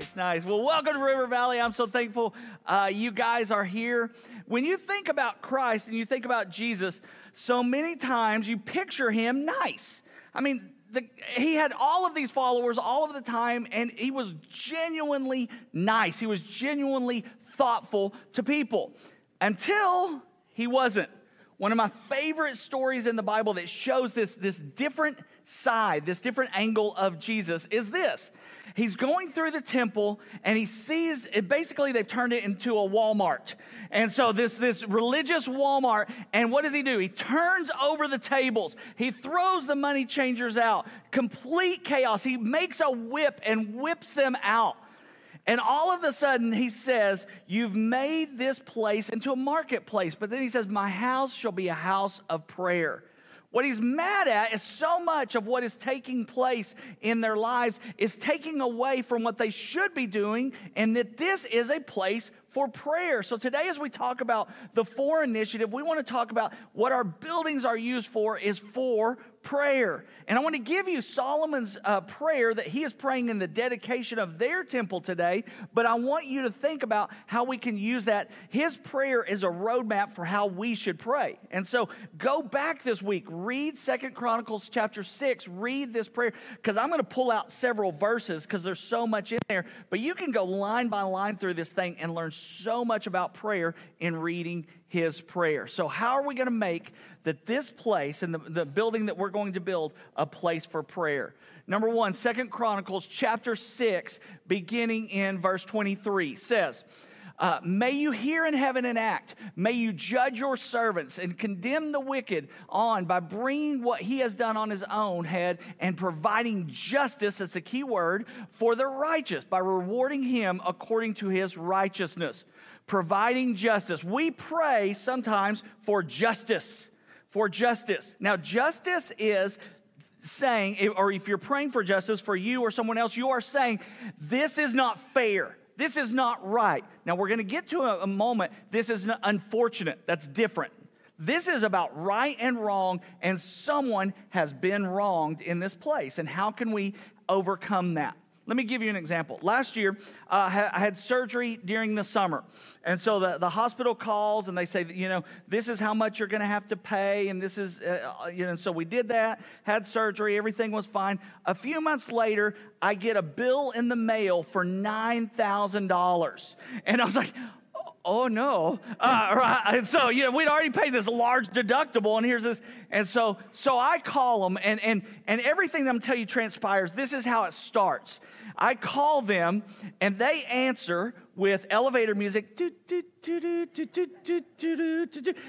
Nice, nice. Well, welcome to River Valley. I'm so thankful uh, you guys are here. When you think about Christ and you think about Jesus, so many times you picture him nice. I mean, the, he had all of these followers all of the time, and he was genuinely nice. He was genuinely thoughtful to people until he wasn't. One of my favorite stories in the Bible that shows this, this different side, this different angle of Jesus is this. He's going through the temple and he sees it basically they've turned it into a Walmart. And so this this religious Walmart and what does he do? He turns over the tables. He throws the money changers out. Complete chaos. He makes a whip and whips them out. And all of a sudden, he says, You've made this place into a marketplace. But then he says, My house shall be a house of prayer. What he's mad at is so much of what is taking place in their lives is taking away from what they should be doing, and that this is a place for prayer. So today, as we talk about the FOR initiative, we want to talk about what our buildings are used for is for prayer. And I want to give you Solomon's uh, prayer that he is praying in the dedication of their temple today, but I want you to think about how we can use that. His prayer is a roadmap for how we should pray. And so go back this week, read Second Chronicles chapter 6, read this prayer, because I'm going to pull out several verses because there's so much in there, but you can go line by line through this thing and learn so much about prayer in reading his prayer. So, how are we going to make that this place and the, the building that we're going to build a place for prayer? Number one, Second Chronicles chapter 6, beginning in verse 23, says, uh, may you hear in heaven and act. May you judge your servants and condemn the wicked on by bringing what he has done on his own head and providing justice, that's the key word, for the righteous by rewarding him according to his righteousness. Providing justice. We pray sometimes for justice. For justice. Now, justice is saying, or if you're praying for justice for you or someone else, you are saying, this is not fair. This is not right. Now, we're going to get to a, a moment. This is unfortunate. That's different. This is about right and wrong, and someone has been wronged in this place. And how can we overcome that? Let me give you an example. Last year, uh, I had surgery during the summer. And so the, the hospital calls and they say, that, you know, this is how much you're going to have to pay. And this is, uh, uh, you know, so we did that, had surgery, everything was fine. A few months later, I get a bill in the mail for $9,000. And I was like, oh no uh, right and so you know we'd already paid this large deductible and here's this and so so i call them and and and everything i'm telling you transpires this is how it starts I call them and they answer with elevator music.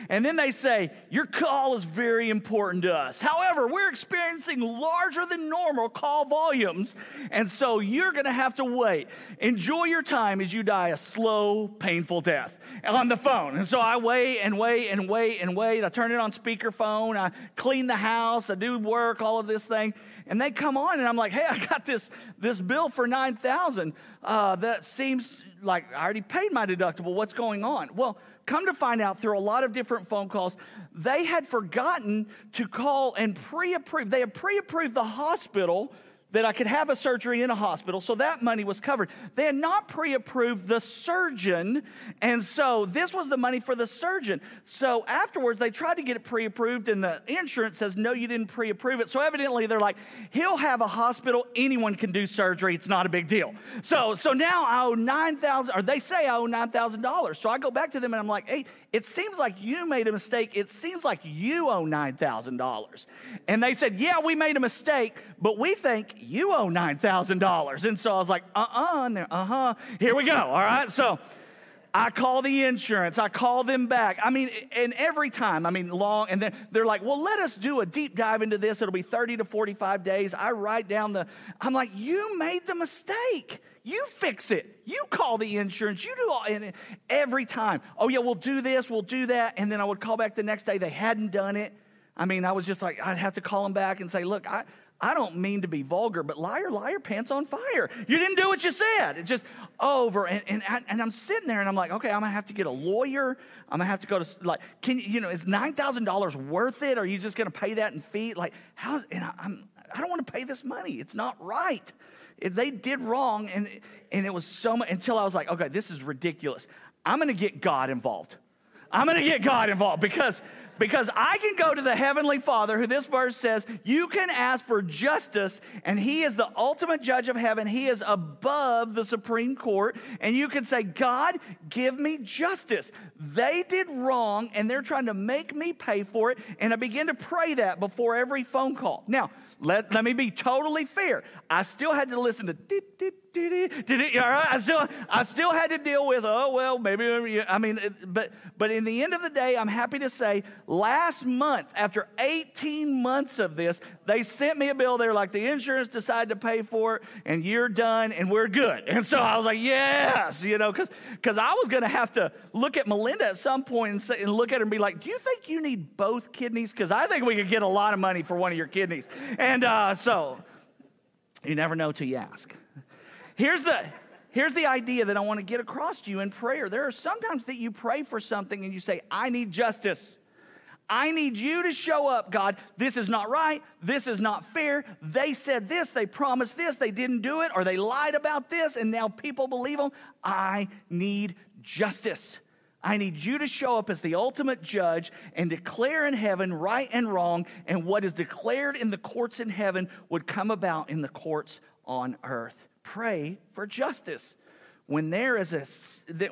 And then they say, Your call is very important to us. However, we're experiencing larger than normal call volumes, and so you're to have to wait. Enjoy your time as you die a slow, painful death on the phone. And so I wait and wait and wait and wait. I turn it on speakerphone. I clean the house. I do work, all of this thing. And they come on, and I'm like, Hey, I got this, this bill for 9000 uh, That seems like I already paid my deductible. What's going on? Well, come to find out through a lot of different phone calls, they had forgotten to call and pre approve. They had pre approved the hospital that I could have a surgery in a hospital, so that money was covered. They had not pre approved the surgeon, and so this was the money for the surgeon. So afterwards, they tried to get it pre approved, and the insurance says, no, you didn't pre approve it. So evidently, they're like, he'll have a hospital, anyone can do surgery, it's not a big deal. So, so now I owe 9000 or they say I owe $9,000. So I go back to them and I'm like, hey, it seems like you made a mistake. It seems like you owe $9,000. And they said, yeah, we made a mistake, but we think you owe $9,000. And so I was like, uh uh-uh, uh, uh huh. Here we go. All right. So I call the insurance, I call them back. I mean, and every time, I mean, long, and then they're like, well, let us do a deep dive into this. It'll be 30 to 45 days. I write down the, I'm like, you made the mistake. You fix it. You call the insurance. You do all, and every time, oh, yeah, we'll do this, we'll do that. And then I would call back the next day. They hadn't done it. I mean, I was just like, I'd have to call them back and say, look, I, I don't mean to be vulgar, but liar, liar, pants on fire. You didn't do what you said. It's just over. And, and, and I'm sitting there and I'm like, okay, I'm gonna have to get a lawyer. I'm gonna have to go to, like, can you, you know, is $9,000 worth it? Or are you just gonna pay that in fee? Like, how, and I, I'm, I don't wanna pay this money. It's not right. They did wrong. And, and it was so much until I was like, okay, this is ridiculous. I'm gonna get God involved. I'm gonna get God involved because because I can go to the Heavenly Father, who this verse says, you can ask for justice, and He is the ultimate judge of heaven. He is above the Supreme Court. And you can say, God, give me justice. They did wrong, and they're trying to make me pay for it. And I begin to pray that before every phone call. Now, let, let me be totally fair. I still had to listen to did, did, did, did all right? I still, I still had to deal with, oh, well, maybe, I mean, but, but in the end of the day, I'm happy to say last month, after 18 months of this, they sent me a bill. They were like, the insurance decided to pay for it, and you're done, and we're good. And so I was like, yes, you know, because I was going to have to look at Melinda at some point and, say, and look at her and be like, do you think you need both kidneys? Because I think we could get a lot of money for one of your kidneys. And uh, so you never know till you ask. Here's the here's the idea that I want to get across to you in prayer. There are sometimes that you pray for something and you say, I need justice. I need you to show up, God. This is not right. This is not fair. They said this, they promised this, they didn't do it, or they lied about this, and now people believe them. I need justice. I need you to show up as the ultimate judge and declare in heaven right and wrong, and what is declared in the courts in heaven would come about in the courts on earth. Pray for justice. When there is a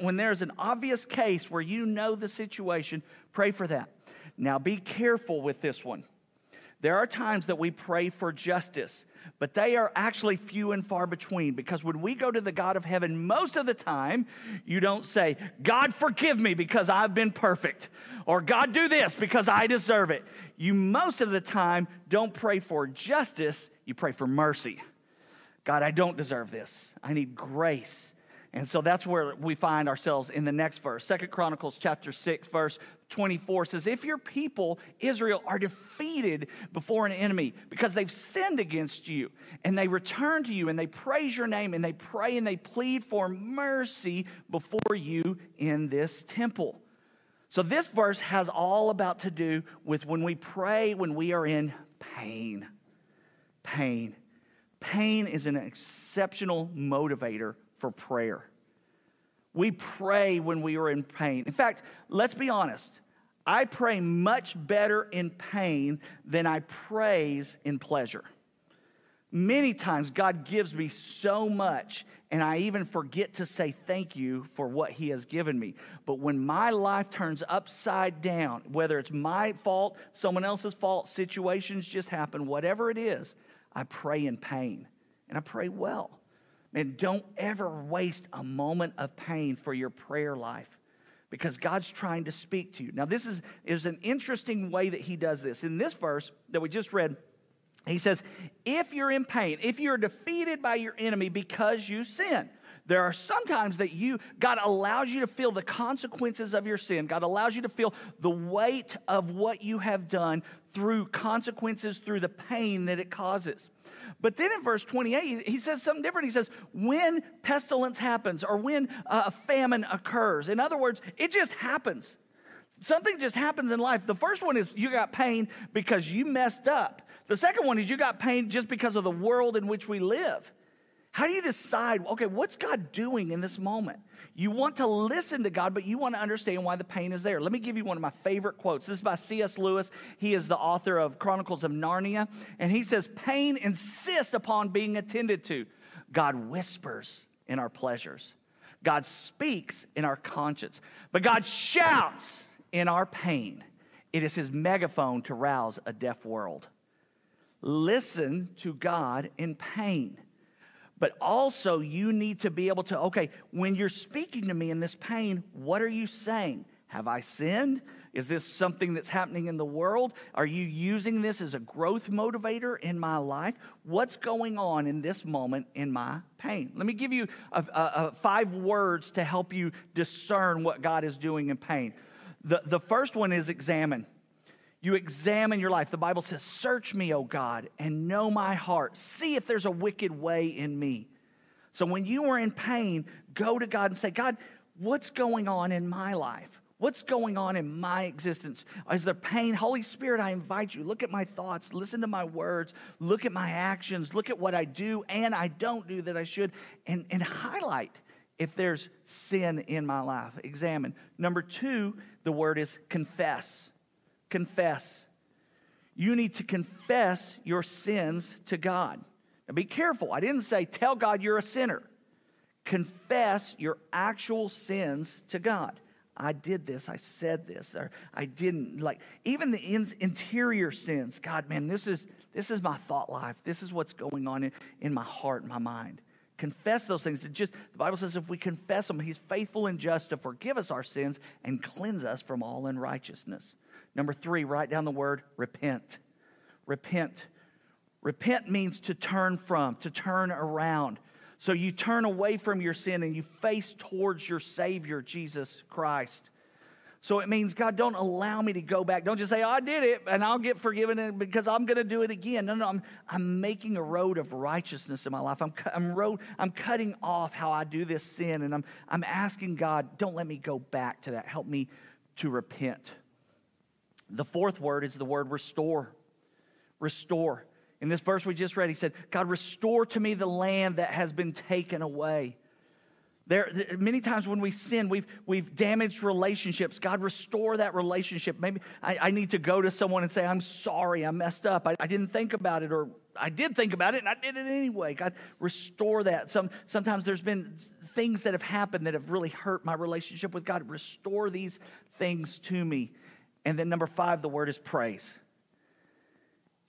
when there is an obvious case where you know the situation, pray for that. Now be careful with this one. There are times that we pray for justice, but they are actually few and far between because when we go to the God of heaven, most of the time, you don't say, God, forgive me because I've been perfect, or God, do this because I deserve it. You most of the time don't pray for justice, you pray for mercy. God, I don't deserve this. I need grace. And so that's where we find ourselves in the next verse. Second Chronicles chapter 6, verse 24 says, If your people, Israel, are defeated before an enemy because they've sinned against you, and they return to you and they praise your name and they pray and they plead for mercy before you in this temple. So this verse has all about to do with when we pray when we are in pain. Pain. Pain is an exceptional motivator for prayer. We pray when we are in pain. In fact, let's be honest. I pray much better in pain than I praise in pleasure. Many times, God gives me so much, and I even forget to say thank you for what He has given me. But when my life turns upside down, whether it's my fault, someone else's fault, situations just happen, whatever it is, I pray in pain, and I pray well. And don't ever waste a moment of pain for your prayer life because God's trying to speak to you. Now, this is, is an interesting way that He does this. In this verse that we just read, He says, If you're in pain, if you're defeated by your enemy because you sin, there are sometimes that you, God allows you to feel the consequences of your sin. God allows you to feel the weight of what you have done through consequences, through the pain that it causes. But then in verse 28, he says something different. He says, when pestilence happens or when uh, a famine occurs. In other words, it just happens. Something just happens in life. The first one is you got pain because you messed up. The second one is you got pain just because of the world in which we live. How do you decide, okay, what's God doing in this moment? You want to listen to God, but you want to understand why the pain is there. Let me give you one of my favorite quotes. This is by C.S. Lewis. He is the author of Chronicles of Narnia. And he says, Pain insists upon being attended to. God whispers in our pleasures, God speaks in our conscience, but God shouts in our pain. It is his megaphone to rouse a deaf world. Listen to God in pain But also, you need to be able to, okay, when you're speaking to me in this pain, what are you saying? Have I sinned? Is this something that's happening in the world? Are you using this as a growth motivator in my life? What's going on in this moment in my pain? Let me give you a, a, a five words to help you discern what God is doing in pain. The, the first one is examine. You examine your life. The Bible says, Search me, O God, and know my heart. See if there's a wicked way in me. So when you are in pain, go to God and say, God, what's going on in my life? What's going on in my existence? Is there pain? Holy Spirit, I invite you. Look at my thoughts, listen to my words, look at my actions, look at what I do and I don't do that I should, and, and highlight if there's sin in my life. Examine. Number two, the word is confess. Confess. You need to confess your sins to God. Now be careful. I didn't say tell God you're a sinner. Confess your actual sins to God. I did this, I said this, or I didn't. Like even the in, interior sins. God, man, this is this is my thought life. This is what's going on in, in my heart my mind. Confess those things. It just the Bible says if we confess them, He's faithful and just to forgive us our sins and cleanse us from all unrighteousness. Number three, write down the word repent. Repent. Repent means to turn from, to turn around. So you turn away from your sin and you face towards your Savior, Jesus Christ. So it means, God, don't allow me to go back. Don't just say, oh, I did it and I'll get forgiven because I'm going to do it again. No, no, I'm, I'm making a road of righteousness in my life. I'm, I'm, road, I'm cutting off how I do this sin and I'm, I'm asking God, don't let me go back to that. Help me to repent. The fourth word is the word restore. Restore. In this verse we just read, he said, God, restore to me the land that has been taken away. There, many times when we sin, we've, we've damaged relationships. God, restore that relationship. Maybe I, I need to go to someone and say, I'm sorry, I messed up. I, I, didn't think about it, or I did think about it and I did it anyway. God, restore that. Some, sometimes there's been things that have happened that have really hurt my relationship with God. Restore these things to me. And then number five, the word is praise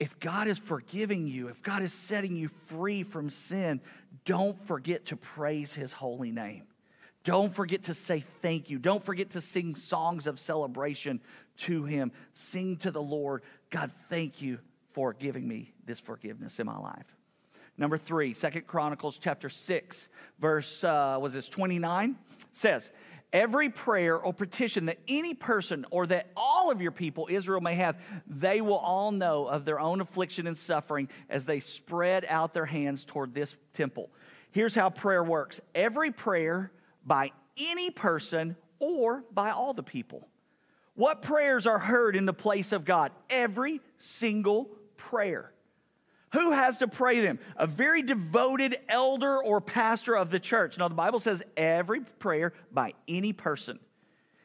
if God is forgiving you, if God is setting you free from sin, don't forget to praise his holy name. Don't forget to say thank you. Don't forget to sing songs of celebration to him. Sing to the Lord, God, thank you for giving me this forgiveness in my life. Number three, Second Chronicles chapter 6, verse, uh, was this 29? Says, every prayer or petition that any person or that all of your people, Israel, may have, they will all know of their own affliction and suffering as they spread out their hands toward this temple. Here's how prayer works every prayer by any person or by all the people. What prayers are heard in the place of God? Every single prayer. Who has to pray them? A very devoted elder or pastor of the church. Now, the Bible says every prayer by any person.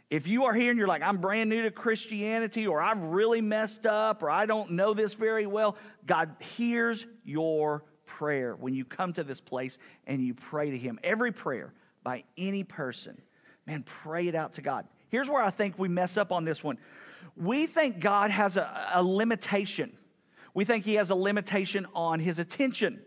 If you are here and you're like, I'm brand new to Christianity, or I've really messed up, or I don't know this very well, God hears your prayer when you come to this place and you pray to Him. Every prayer by any person, man, pray it out to God. Here's where I think we mess up on this one. We think God has a, a limitation we think he has a limitation on his attention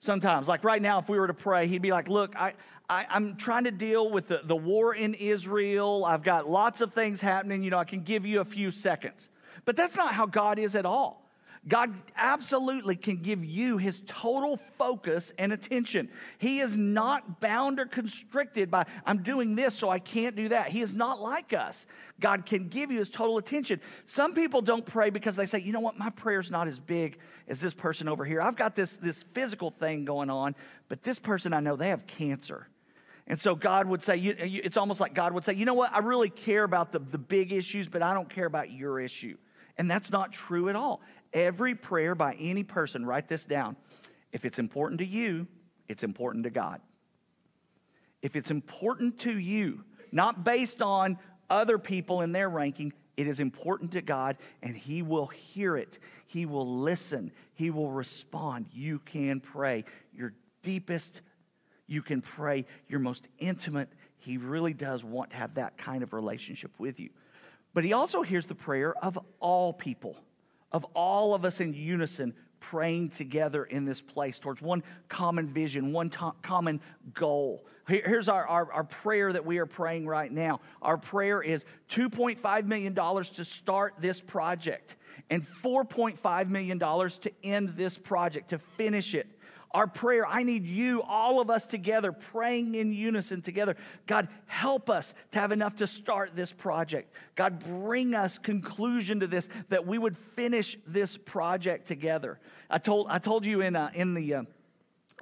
sometimes. Like right now, if we were to pray, he'd be like, Look, I, I, am trying to deal with the, the war in Israel. I've got lots of things happening. You know, I can give you a few seconds. But that's not how God is at all. God absolutely can give you his total focus and attention. He is not bound or constricted by, I'm doing this, so I can't do that. He is not like us. God can give you his total attention. Some people don't pray because they say, you know what, my prayer's not as big as this person over here. I've got this, this physical thing going on, but this person I know, they have cancer. And so God would say, it's almost like God would say, you know what, I really care about the, the big issues, but I don't care about your issue. And that's not true at all. Every prayer by any person, write this down. If it's important to you, it's important to God. If it's important to you, not based on other people in their ranking, it is important to God and He will hear it. He will listen. He will respond. You can pray your deepest, you can pray your most intimate. He really does want to have that kind of relationship with you. But He also hears the prayer of all people of all of us in unison praying together in this place towards one common vision, one to- common goal. Here's our, our, our, prayer that we are praying right now. Our prayer is $2.5 million to start this project and $4.5 million to end this project, to finish it. Our prayer, I need you, all of us together, praying in unison together. God, help us to have enough to start this project. God, bring us conclusion to this, that we would finish this project together. I told, I told you in, uh, in the. Uh,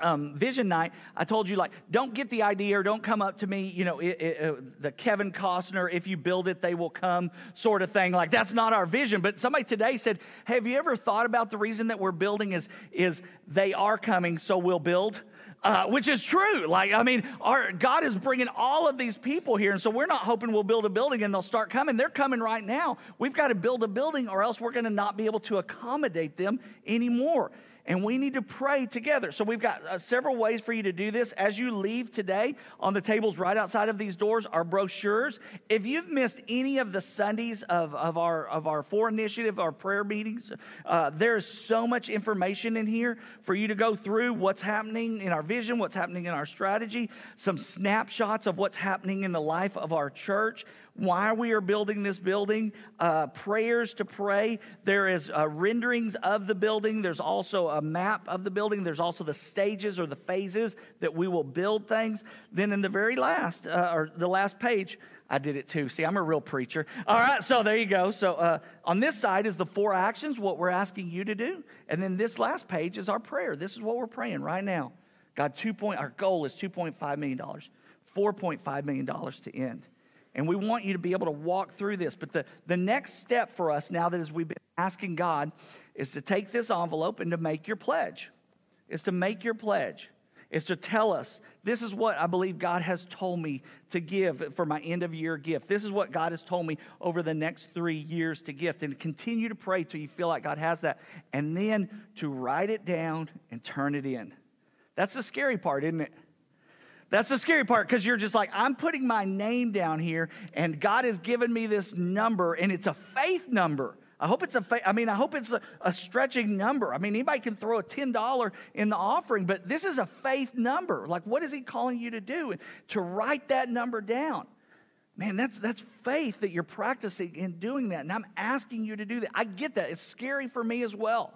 um, vision night, I told you, like, don't get the idea or don't come up to me, you know, it, it, uh, the Kevin Costner, if you build it, they will come sort of thing. Like, that's not our vision. But somebody today said, hey, have you ever thought about the reason that we're building is, is they are coming, so we'll build? Uh, which is true. Like, I mean, our God is bringing all of these people here. And so we're not hoping we'll build a building and they'll start coming. They're coming right now. We've got to build a building or else we're going to not be able to accommodate them anymore and we need to pray together. So we've got uh, several ways for you to do this. As you leave today, on the tables right outside of these doors are brochures. If you've missed any of the Sundays of, of our of our FOR initiative, our prayer meetings, uh, there is so much information in here for you to go through what's happening in our vision, what's happening in our strategy, some snapshots of what's happening in the life of our church why we are building this building, uh, prayers to pray. There is uh, renderings of the building. There's also a map of the building. There's also the stages or the phases that we will build things. Then in the very last, uh, or the last page, I did it too. See, I'm a real preacher. All right, so there you go. So uh, on this side is the four actions, what we're asking you to do. And then this last page is our prayer. This is what we're praying right now. God, two point, our goal is $2.5 million, $4.5 million to end. And we want you to be able to walk through this. But the, the next step for us now that as we've been asking God is to take this envelope and to make your pledge. Is to make your pledge. Is to tell us, this is what I believe God has told me to give for my end of year gift. This is what God has told me over the next three years to gift. And continue to pray till you feel like God has that. And then to write it down and turn it in. That's the scary part, isn't it? That's the scary part because you're just like, I'm putting my name down here and God has given me this number and it's a faith number. I hope it's a faith, I mean, I hope it's a, a stretching number. I mean, anybody can throw a $10 in the offering, but this is a faith number. Like, what is he calling you to do? And to write that number down. Man, that's that's faith that you're practicing in doing that. And I'm asking you to do that. I get that. It's scary for me as well.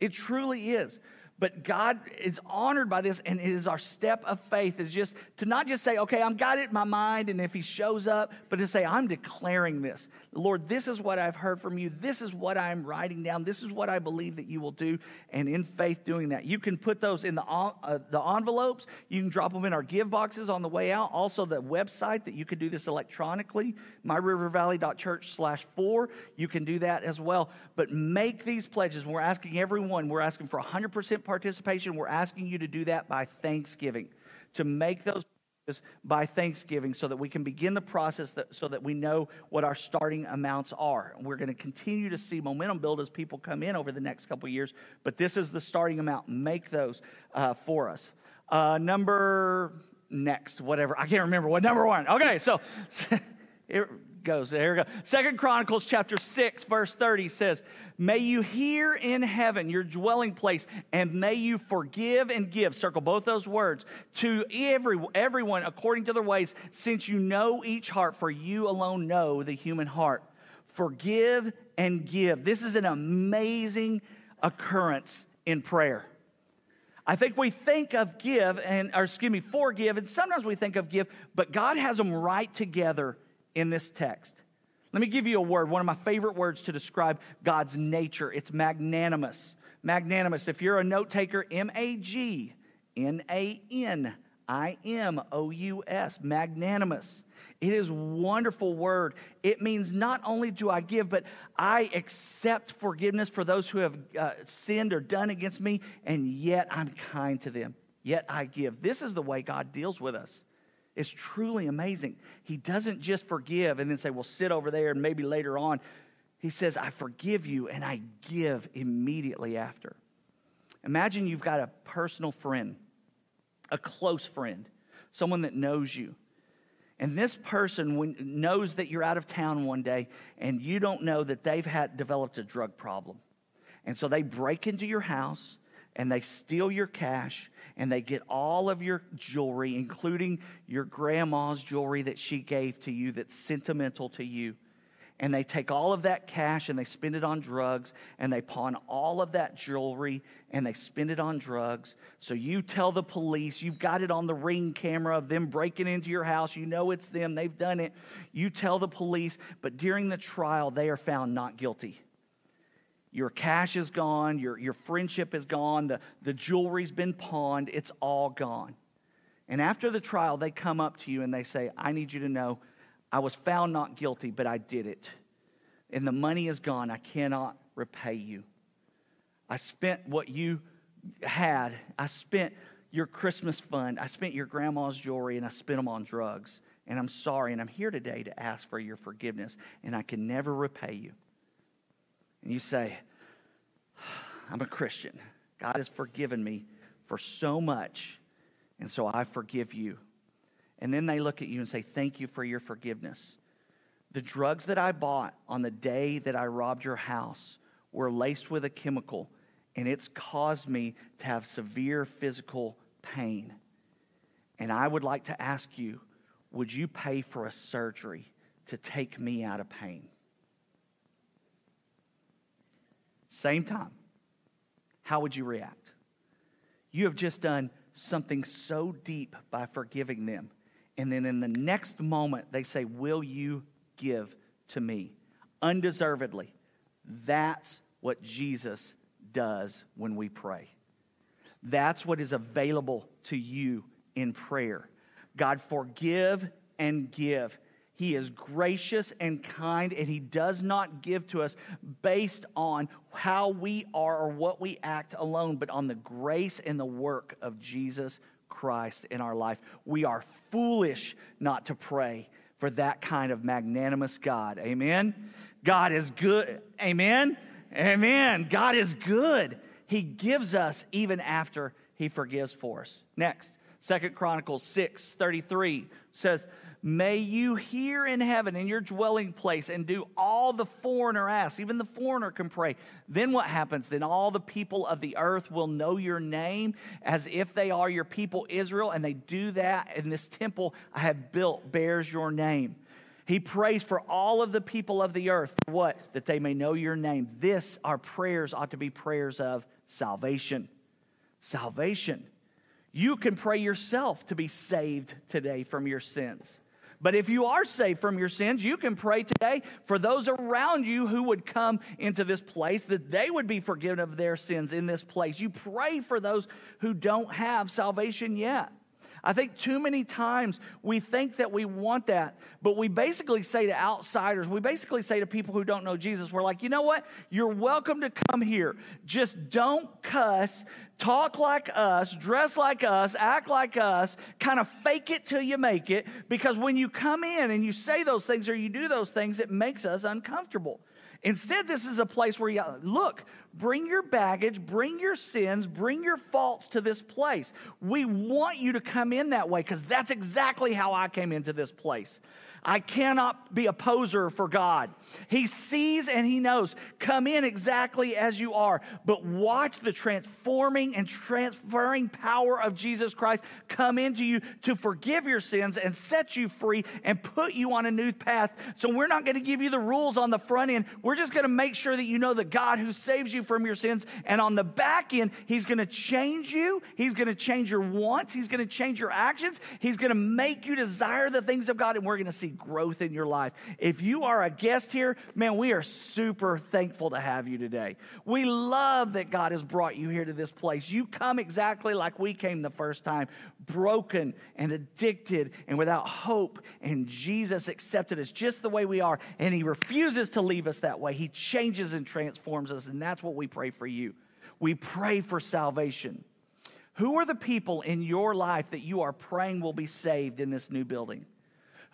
It truly is. But God is honored by this, and it is our step of faith is just to not just say, okay, I've got it in my mind, and if He shows up, but to say, I'm declaring this. Lord, this is what I've heard from you. This is what I'm writing down. This is what I believe that you will do, and in faith doing that. You can put those in the, uh, the envelopes. You can drop them in our give boxes on the way out. Also, the website that you can do this electronically, myrivervalley.church slash four. You can do that as well. But make these pledges. We're asking everyone, we're asking for 100% participation, we're asking you to do that by Thanksgiving, to make those by Thanksgiving so that we can begin the process that, so that we know what our starting amounts are. And we're going to continue to see momentum build as people come in over the next couple years, but this is the starting amount. Make those uh, for us. Uh, number next, whatever. I can't remember what number one. Okay, so it goes. There we go. Second Chronicles chapter 6, verse 30 says, May you hear in heaven, your dwelling place, and may you forgive and give, circle both those words, to every, everyone according to their ways, since you know each heart, for you alone know the human heart. Forgive and give. This is an amazing occurrence in prayer. I think we think of give and, or excuse me, forgive, and sometimes we think of give, but God has them right together in this text. Let me give you a word, one of my favorite words to describe God's nature. It's magnanimous. Magnanimous. If you're a note taker, M A G N A N I M O U S. Magnanimous. It is wonderful word. It means not only do I give, but I accept forgiveness for those who have uh, sinned or done against me, and yet I'm kind to them. Yet I give. This is the way God deals with us. It's truly amazing. He doesn't just forgive and then say, well, sit over there and maybe later on. He says, I forgive you and I give immediately after. Imagine you've got a personal friend, a close friend, someone that knows you. And this person knows that you're out of town one day and you don't know that they've had developed a drug problem And so they break into your house and they steal your cash and they get all of your jewelry, including your grandma's jewelry that she gave to you that's sentimental to you. And they take all of that cash and they spend it on drugs and they pawn all of that jewelry and they spend it on drugs. So you tell the police, you've got it on the ring camera of them breaking into your house. You know it's them, they've done it. You tell the police, but during the trial, they are found not guilty your cash is gone, your, your friendship is gone, the, the jewelry's been pawned, it's all gone. And after the trial, they come up to you and they say, I need you to know I was found not guilty, but I did it. And the money is gone. I cannot repay you. I spent what you had. I spent your Christmas fund. I spent your grandma's jewelry and I spent them on drugs. And I'm sorry. And I'm here today to ask for your forgiveness. And I can never repay you and you say, I'm a Christian. God has forgiven me for so much, and so I forgive you. And then they look at you and say, Thank you for your forgiveness. The drugs that I bought on the day that I robbed your house were laced with a chemical, and it's caused me to have severe physical pain. And I would like to ask you, would you pay for a surgery to take me out of pain? Same time. How would you react? You have just done something so deep by forgiving them. And then in the next moment, they say, Will you give to me? Undeservedly. That's what Jesus does when we pray. That's what is available to you in prayer. God, forgive and give. He is gracious and kind, and He does not give to us based on how we are or what we act alone, but on the grace and the work of Jesus Christ in our life. We are foolish not to pray for that kind of magnanimous God. Amen? God is good. Amen? Amen. God is good. He gives us even after He forgives for us. Next, Second Chronicles 6 33 says, May you hear in heaven in your dwelling place and do all the foreigner asks. Even the foreigner can pray. Then what happens? Then all the people of the earth will know your name as if they are your people Israel, and they do that. And this temple I have built bears your name. He prays for all of the people of the earth. What? That they may know your name. This, our prayers ought to be prayers of salvation. Salvation. You can pray yourself to be saved today from your sins. But if you are saved from your sins, you can pray today for those around you who would come into this place that they would be forgiven of their sins in this place. You pray for those who don't have salvation yet. I think too many times we think that we want that, but we basically say to outsiders, we basically say to people who don't know Jesus, we're like, you know what? You're welcome to come here. Just don't cuss, talk like us, dress like us, act like us, kind of fake it till you make it, because when you come in and you say those things or you do those things, it makes us uncomfortable. Instead, this is a place where you look, bring your baggage, bring your sins, bring your faults to this place. We want you to come in that way because that's exactly how I came into this place. I cannot be a poser for God. He sees and He knows. Come in exactly as you are, but watch the transforming and transferring power of Jesus Christ come into you to forgive your sins and set you free and put you on a new path. So, we're not going to give you the rules on the front end. We're just going to make sure that you know the God who saves you from your sins. And on the back end, He's going to change you. He's going to change your wants. He's going to change your actions. He's going to make you desire the things of God. And we're going to see growth in your life. If you are a guest here, man, we are super thankful to have you today. We love that God has brought you here to this place. You come exactly like we came the first time, broken and addicted and without hope. And Jesus accepted us just the way we are. And He refuses to leave us that way. He changes and transforms us. And that's what we pray for you. We pray for salvation. Who are the people in your life that you are praying will be saved in this new building?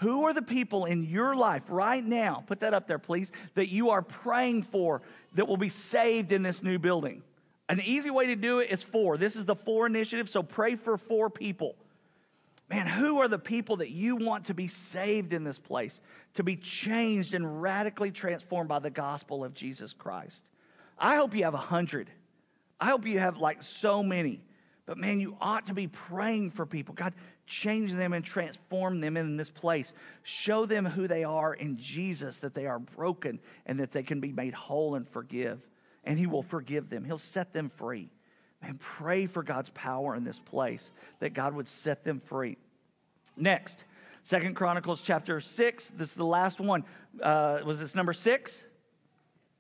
Who are the people in your life right now, put that up there, please, that you are praying for that will be saved in this new building? An easy way to do it is four. This is the FOR initiative, so pray for four people. Man, who are the people that you want to be saved in this place, to be changed and radically transformed by the gospel of Jesus Christ? I hope you have a hundred. I hope you have like so many. But man, you ought to be praying for people. God, change them and transform them in this place. Show them who they are in Jesus, that they are broken and that they can be made whole and forgive. And He will forgive them, He'll set them free. And pray for God's power in this place, that God would set them free. Next, Second Chronicles chapter 6. This is the last one. Uh, was this number six?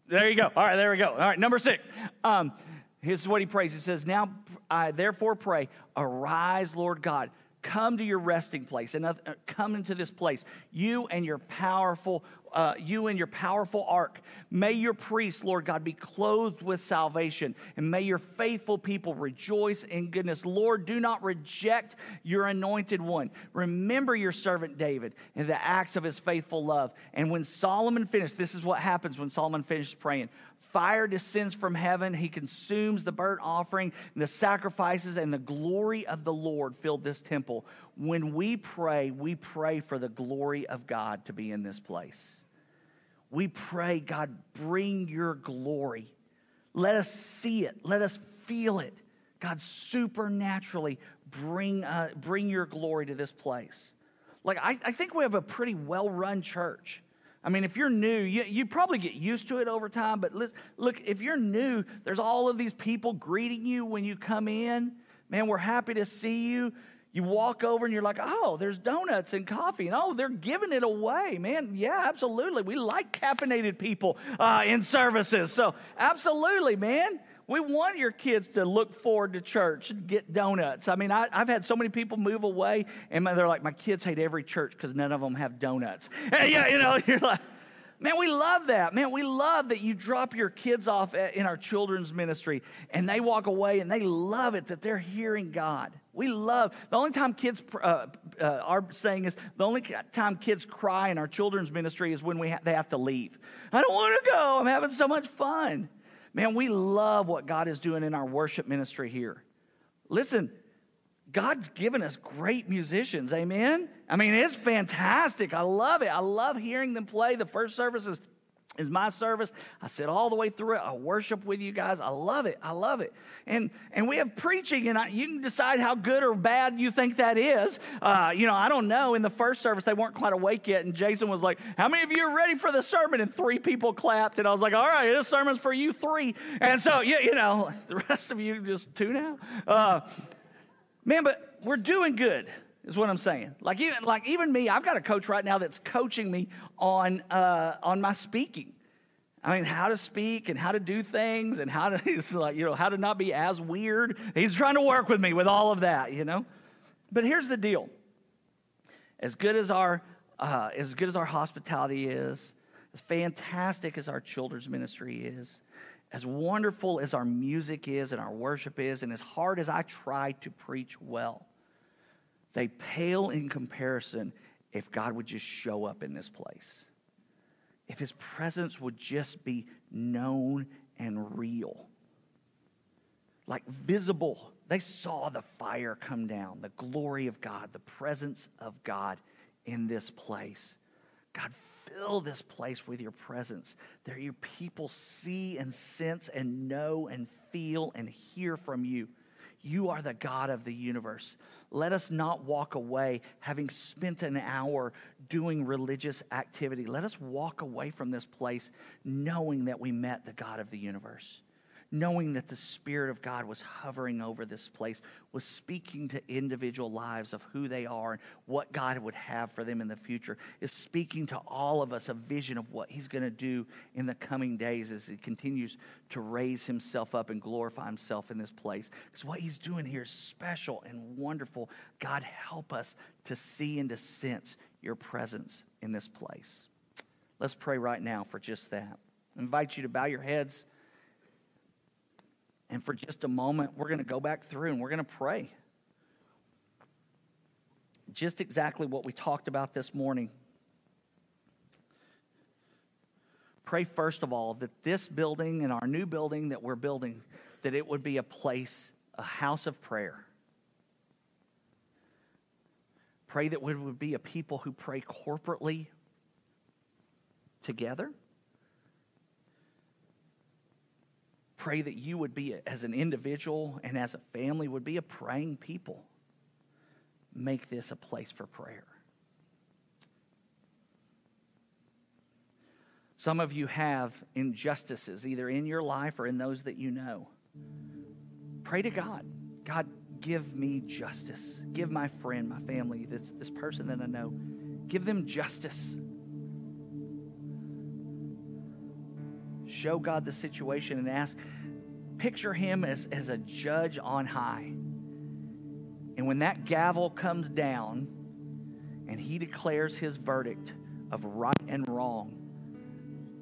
There you go. All right, there we go. All right, number six. Um, here's what he prays. He says, Now I therefore pray, arise, Lord God come to your resting place. And uh, come into this place. You and your powerful uh, you and your powerful ark. May your priests lord god be clothed with salvation. And may your faithful people rejoice in goodness. Lord do not reject your anointed one. Remember your servant david and the acts of his faithful love. And when solomon finished this is what happens when solomon finished praying Fire descends from heaven. He consumes the burnt offering the sacrifices, and the glory of the Lord filled this temple. When we pray, we pray for the glory of God to be in this place. We pray, God, bring your glory. Let us see it, let us feel it. God, supernaturally bring, uh, bring your glory to this place. Like, I, I think we have a pretty well run church. I mean, if you're new, you, you probably get used to it over time, but look, if you're new, there's all of these people greeting you when you come in. Man, we're happy to see you. You walk over and you're like, oh, there's donuts and coffee. And oh, they're giving it away, man. Yeah, absolutely. We like caffeinated people uh, in services. So, absolutely, man. We want your kids to look forward to church and get donuts. I mean, I, have had so many people move away, and they're like, my kids hate every church because none of them have donuts. And yeah, you know, you're like, man, we love that. Man, we love that you drop your kids off in our children's ministry and they walk away and they love it that they're hearing God. We love the only time kids uh, uh, are saying is the only time kids cry in our children's ministry is when we ha- they have to leave. I don't want to go. I'm having so much fun. Man, we love what God is doing in our worship ministry here. Listen, God's given us great musicians, amen? I mean, it's fantastic. I love it. I love hearing them play. The first service is my service. I sit all the way through it. I worship with you guys. I love it. I love it. And and we have preaching, and I, you can decide how good or bad you think that is. Uh, you know, I don't know. In the first service, they weren't quite awake yet, and Jason was like, "How many of you are ready for the sermon?" And three people clapped, and I was like, "All right, this sermon's for you three." And so, you, you know, the rest of you just tune out. Uh, man, but we're doing good is what I'm saying. Like even like even me, I've got a coach right now that's coaching me on uh, on my speaking. I mean, how to speak and how to do things and how to he's like you know how to not be as weird. He's trying to work with me with all of that, you know. But here's the deal: as good as our uh, as good as our hospitality is, as fantastic as our children's ministry is, as wonderful as our music is and our worship is, and as hard as I try to preach well they pale in comparison if God would just show up in this place. If his presence would just be known and real, like visible. They saw the fire come down, the glory of God, the presence of God in this place. God, fill this place with your presence. That your people see and sense and know and feel and hear from you. You are the God of the universe. Let us not walk away having spent an hour doing religious activity. Let us walk away from this place knowing that we met the God of the universe knowing that the Spirit of God was hovering over this place, was speaking to individual lives of who they are and what God would have for them in the future, is speaking to all of us a vision of what He's going to do in the coming days as He continues to raise Himself up and glorify Himself in this place. Because what He's doing here is special and wonderful. God, help us to see and to sense your presence in this place. Let's pray right now for just that. I invite you to bow your heads. And for just a moment, we're going to go back through and we're going to pray. Just exactly what we talked about this morning. Pray, first of all, that this building and our new building that we're building, that it would be a place, a house of prayer. Pray that we would be a people who pray corporately together Pray that you would be, as an individual and as a family, would be a praying people. Make this a place for prayer. Some of you have injustices, either in your life or in those that you know. Pray to God. God, give me justice. Give my friend, my family, this, this person that I know, give them justice. Show God the situation and ask, picture him as, as a judge on high. And when that gavel comes down and he declares his verdict of right and wrong,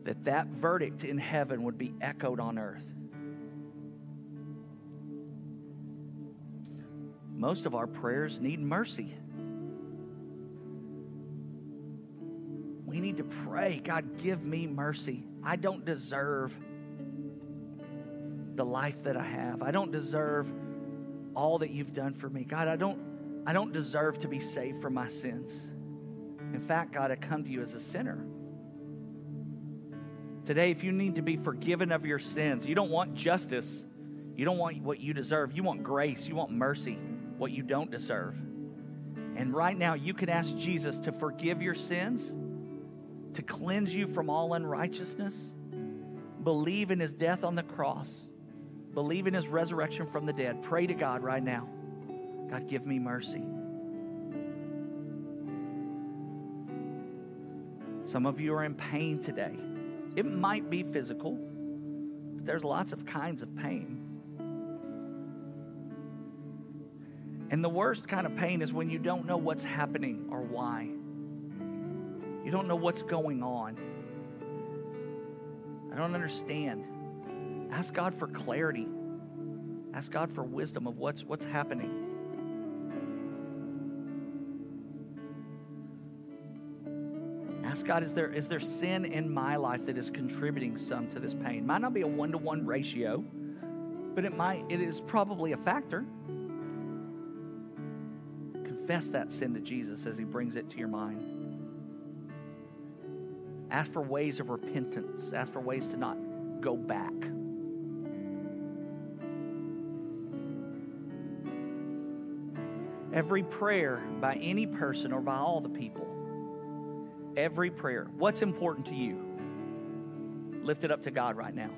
that that verdict in heaven would be echoed on earth. Most of our prayers need mercy. We need to pray, God, give me mercy. I don't deserve the life that I have. I don't deserve all that you've done for me. God, I don't I don't deserve to be saved from my sins. In fact, God, I come to you as a sinner. Today, if you need to be forgiven of your sins, you don't want justice, you don't want what you deserve, you want grace, you want mercy, what you don't deserve. And right now, you can ask Jesus to forgive your sins, to cleanse you from all unrighteousness. Believe in his death on the cross, believe in his resurrection from the dead. Pray to God right now God, give me mercy. Some of you are in pain today. It might be physical, but there's lots of kinds of pain. And the worst kind of pain is when you don't know what's happening or why. You don't know what's going on. I don't understand. Ask God for clarity. Ask God for wisdom of what's, what's happening. Ask God, is there, is there sin in my life that is contributing some to this pain? Might not be a one to one ratio, but it might, it is probably a factor. Confess that sin to Jesus as He brings it to your mind. Ask for ways of repentance. Ask for ways to not go back. Every prayer by any person or by all the people every prayer. What's important to you? Lift it up to God right now.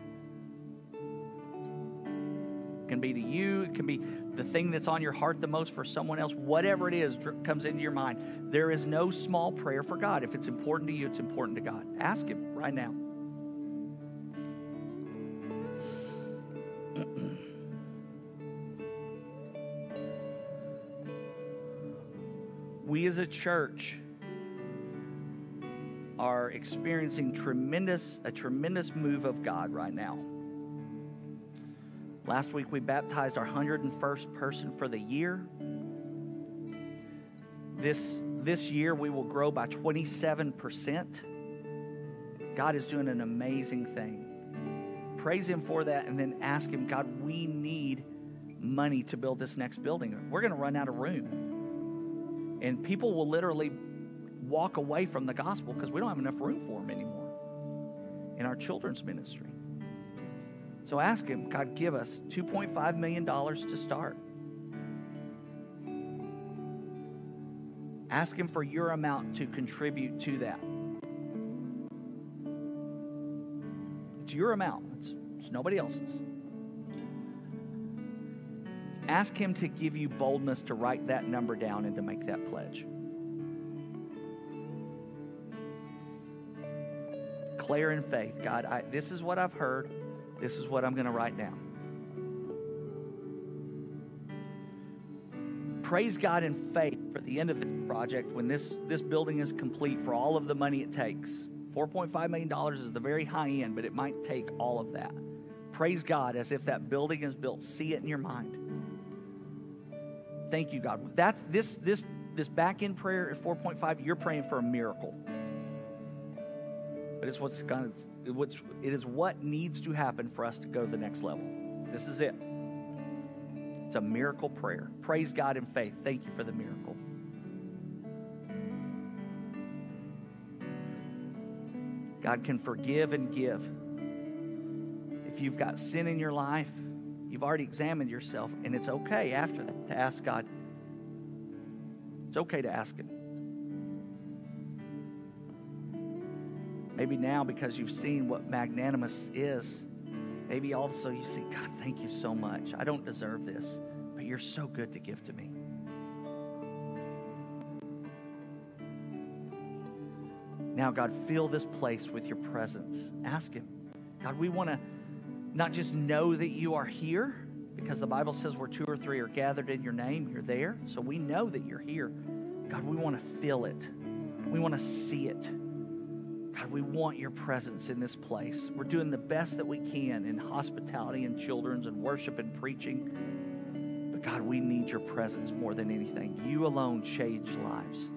Can be to you, it can be the thing that's on your heart the most for someone else. Whatever it is comes into your mind. There is no small prayer for God. If it's important to you, it's important to God. Ask Him right now. we as a church are experiencing tremendous a tremendous move of God right now. Last week we baptized our 101st person for the year. This this year we will grow by 27%. God is doing an amazing thing. Praise him for that and then ask him, God, we need money to build this next building. We're going to run out of room. And people will literally walk away from the gospel because we don't have enough room for them anymore in our children's ministry. So ask Him, God, give us $2.5 million to start. Ask Him for your amount to contribute to that. It's your amount, it's, it's nobody else's. Ask Him to give you boldness to write that number down and to make that pledge. declare in faith God, I, this is what I've heard. This is what I'm going to write down. Praise God in faith for the end of the project when this, this building is complete for all of the money it takes. $4.5 million is the very high end, but it might take all of that. Praise God as if that building is built. See it in your mind. Thank you, God. That's this this this back end prayer at 4.5. You're praying for a miracle but it's what's going what's, it is what needs to happen for us to go to the next level. This is it. It's a miracle prayer. Praise God in faith. Thank you for the miracle. God can forgive and give. If you've got sin in your life, you've already examined yourself, and it's okay after that to ask God. It's okay to ask Him. Maybe now, because you've seen what magnanimous is, maybe also you see, God, thank you so much. I don't deserve this, but you're so good to give to me. Now, God, fill this place with your presence. Ask Him. God, we want to not just know that you are here, because the Bible says where two or three are gathered in your name, you're there. So we know that you're here. God, we want to feel it, we want to see it. God, we want your presence in this place. We're doing the best that we can in hospitality and children's and worship and preaching. But God, we need your presence more than anything. You alone change lives.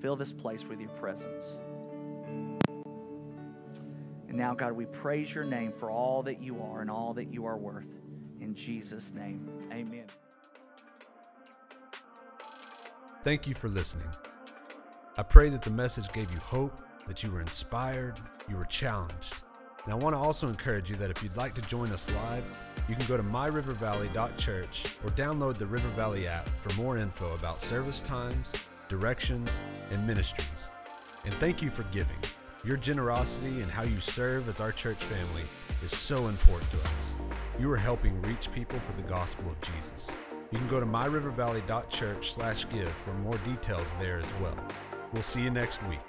Fill this place with your presence. And now, God, we praise your name for all that you are and all that you are worth. In Jesus' name, amen. Thank you for listening. I pray that the message gave you hope, that you were inspired, you were challenged. And I want to also encourage you that if you'd like to join us live, you can go to myrivervalley.church or download the River Valley app for more info about service times, directions, and ministries. And thank you for giving. Your generosity and how you serve as our church family is so important to us. You are helping reach people for the gospel of Jesus. You can go to myrivervalley.church/give for more details there as well. We'll see you next week.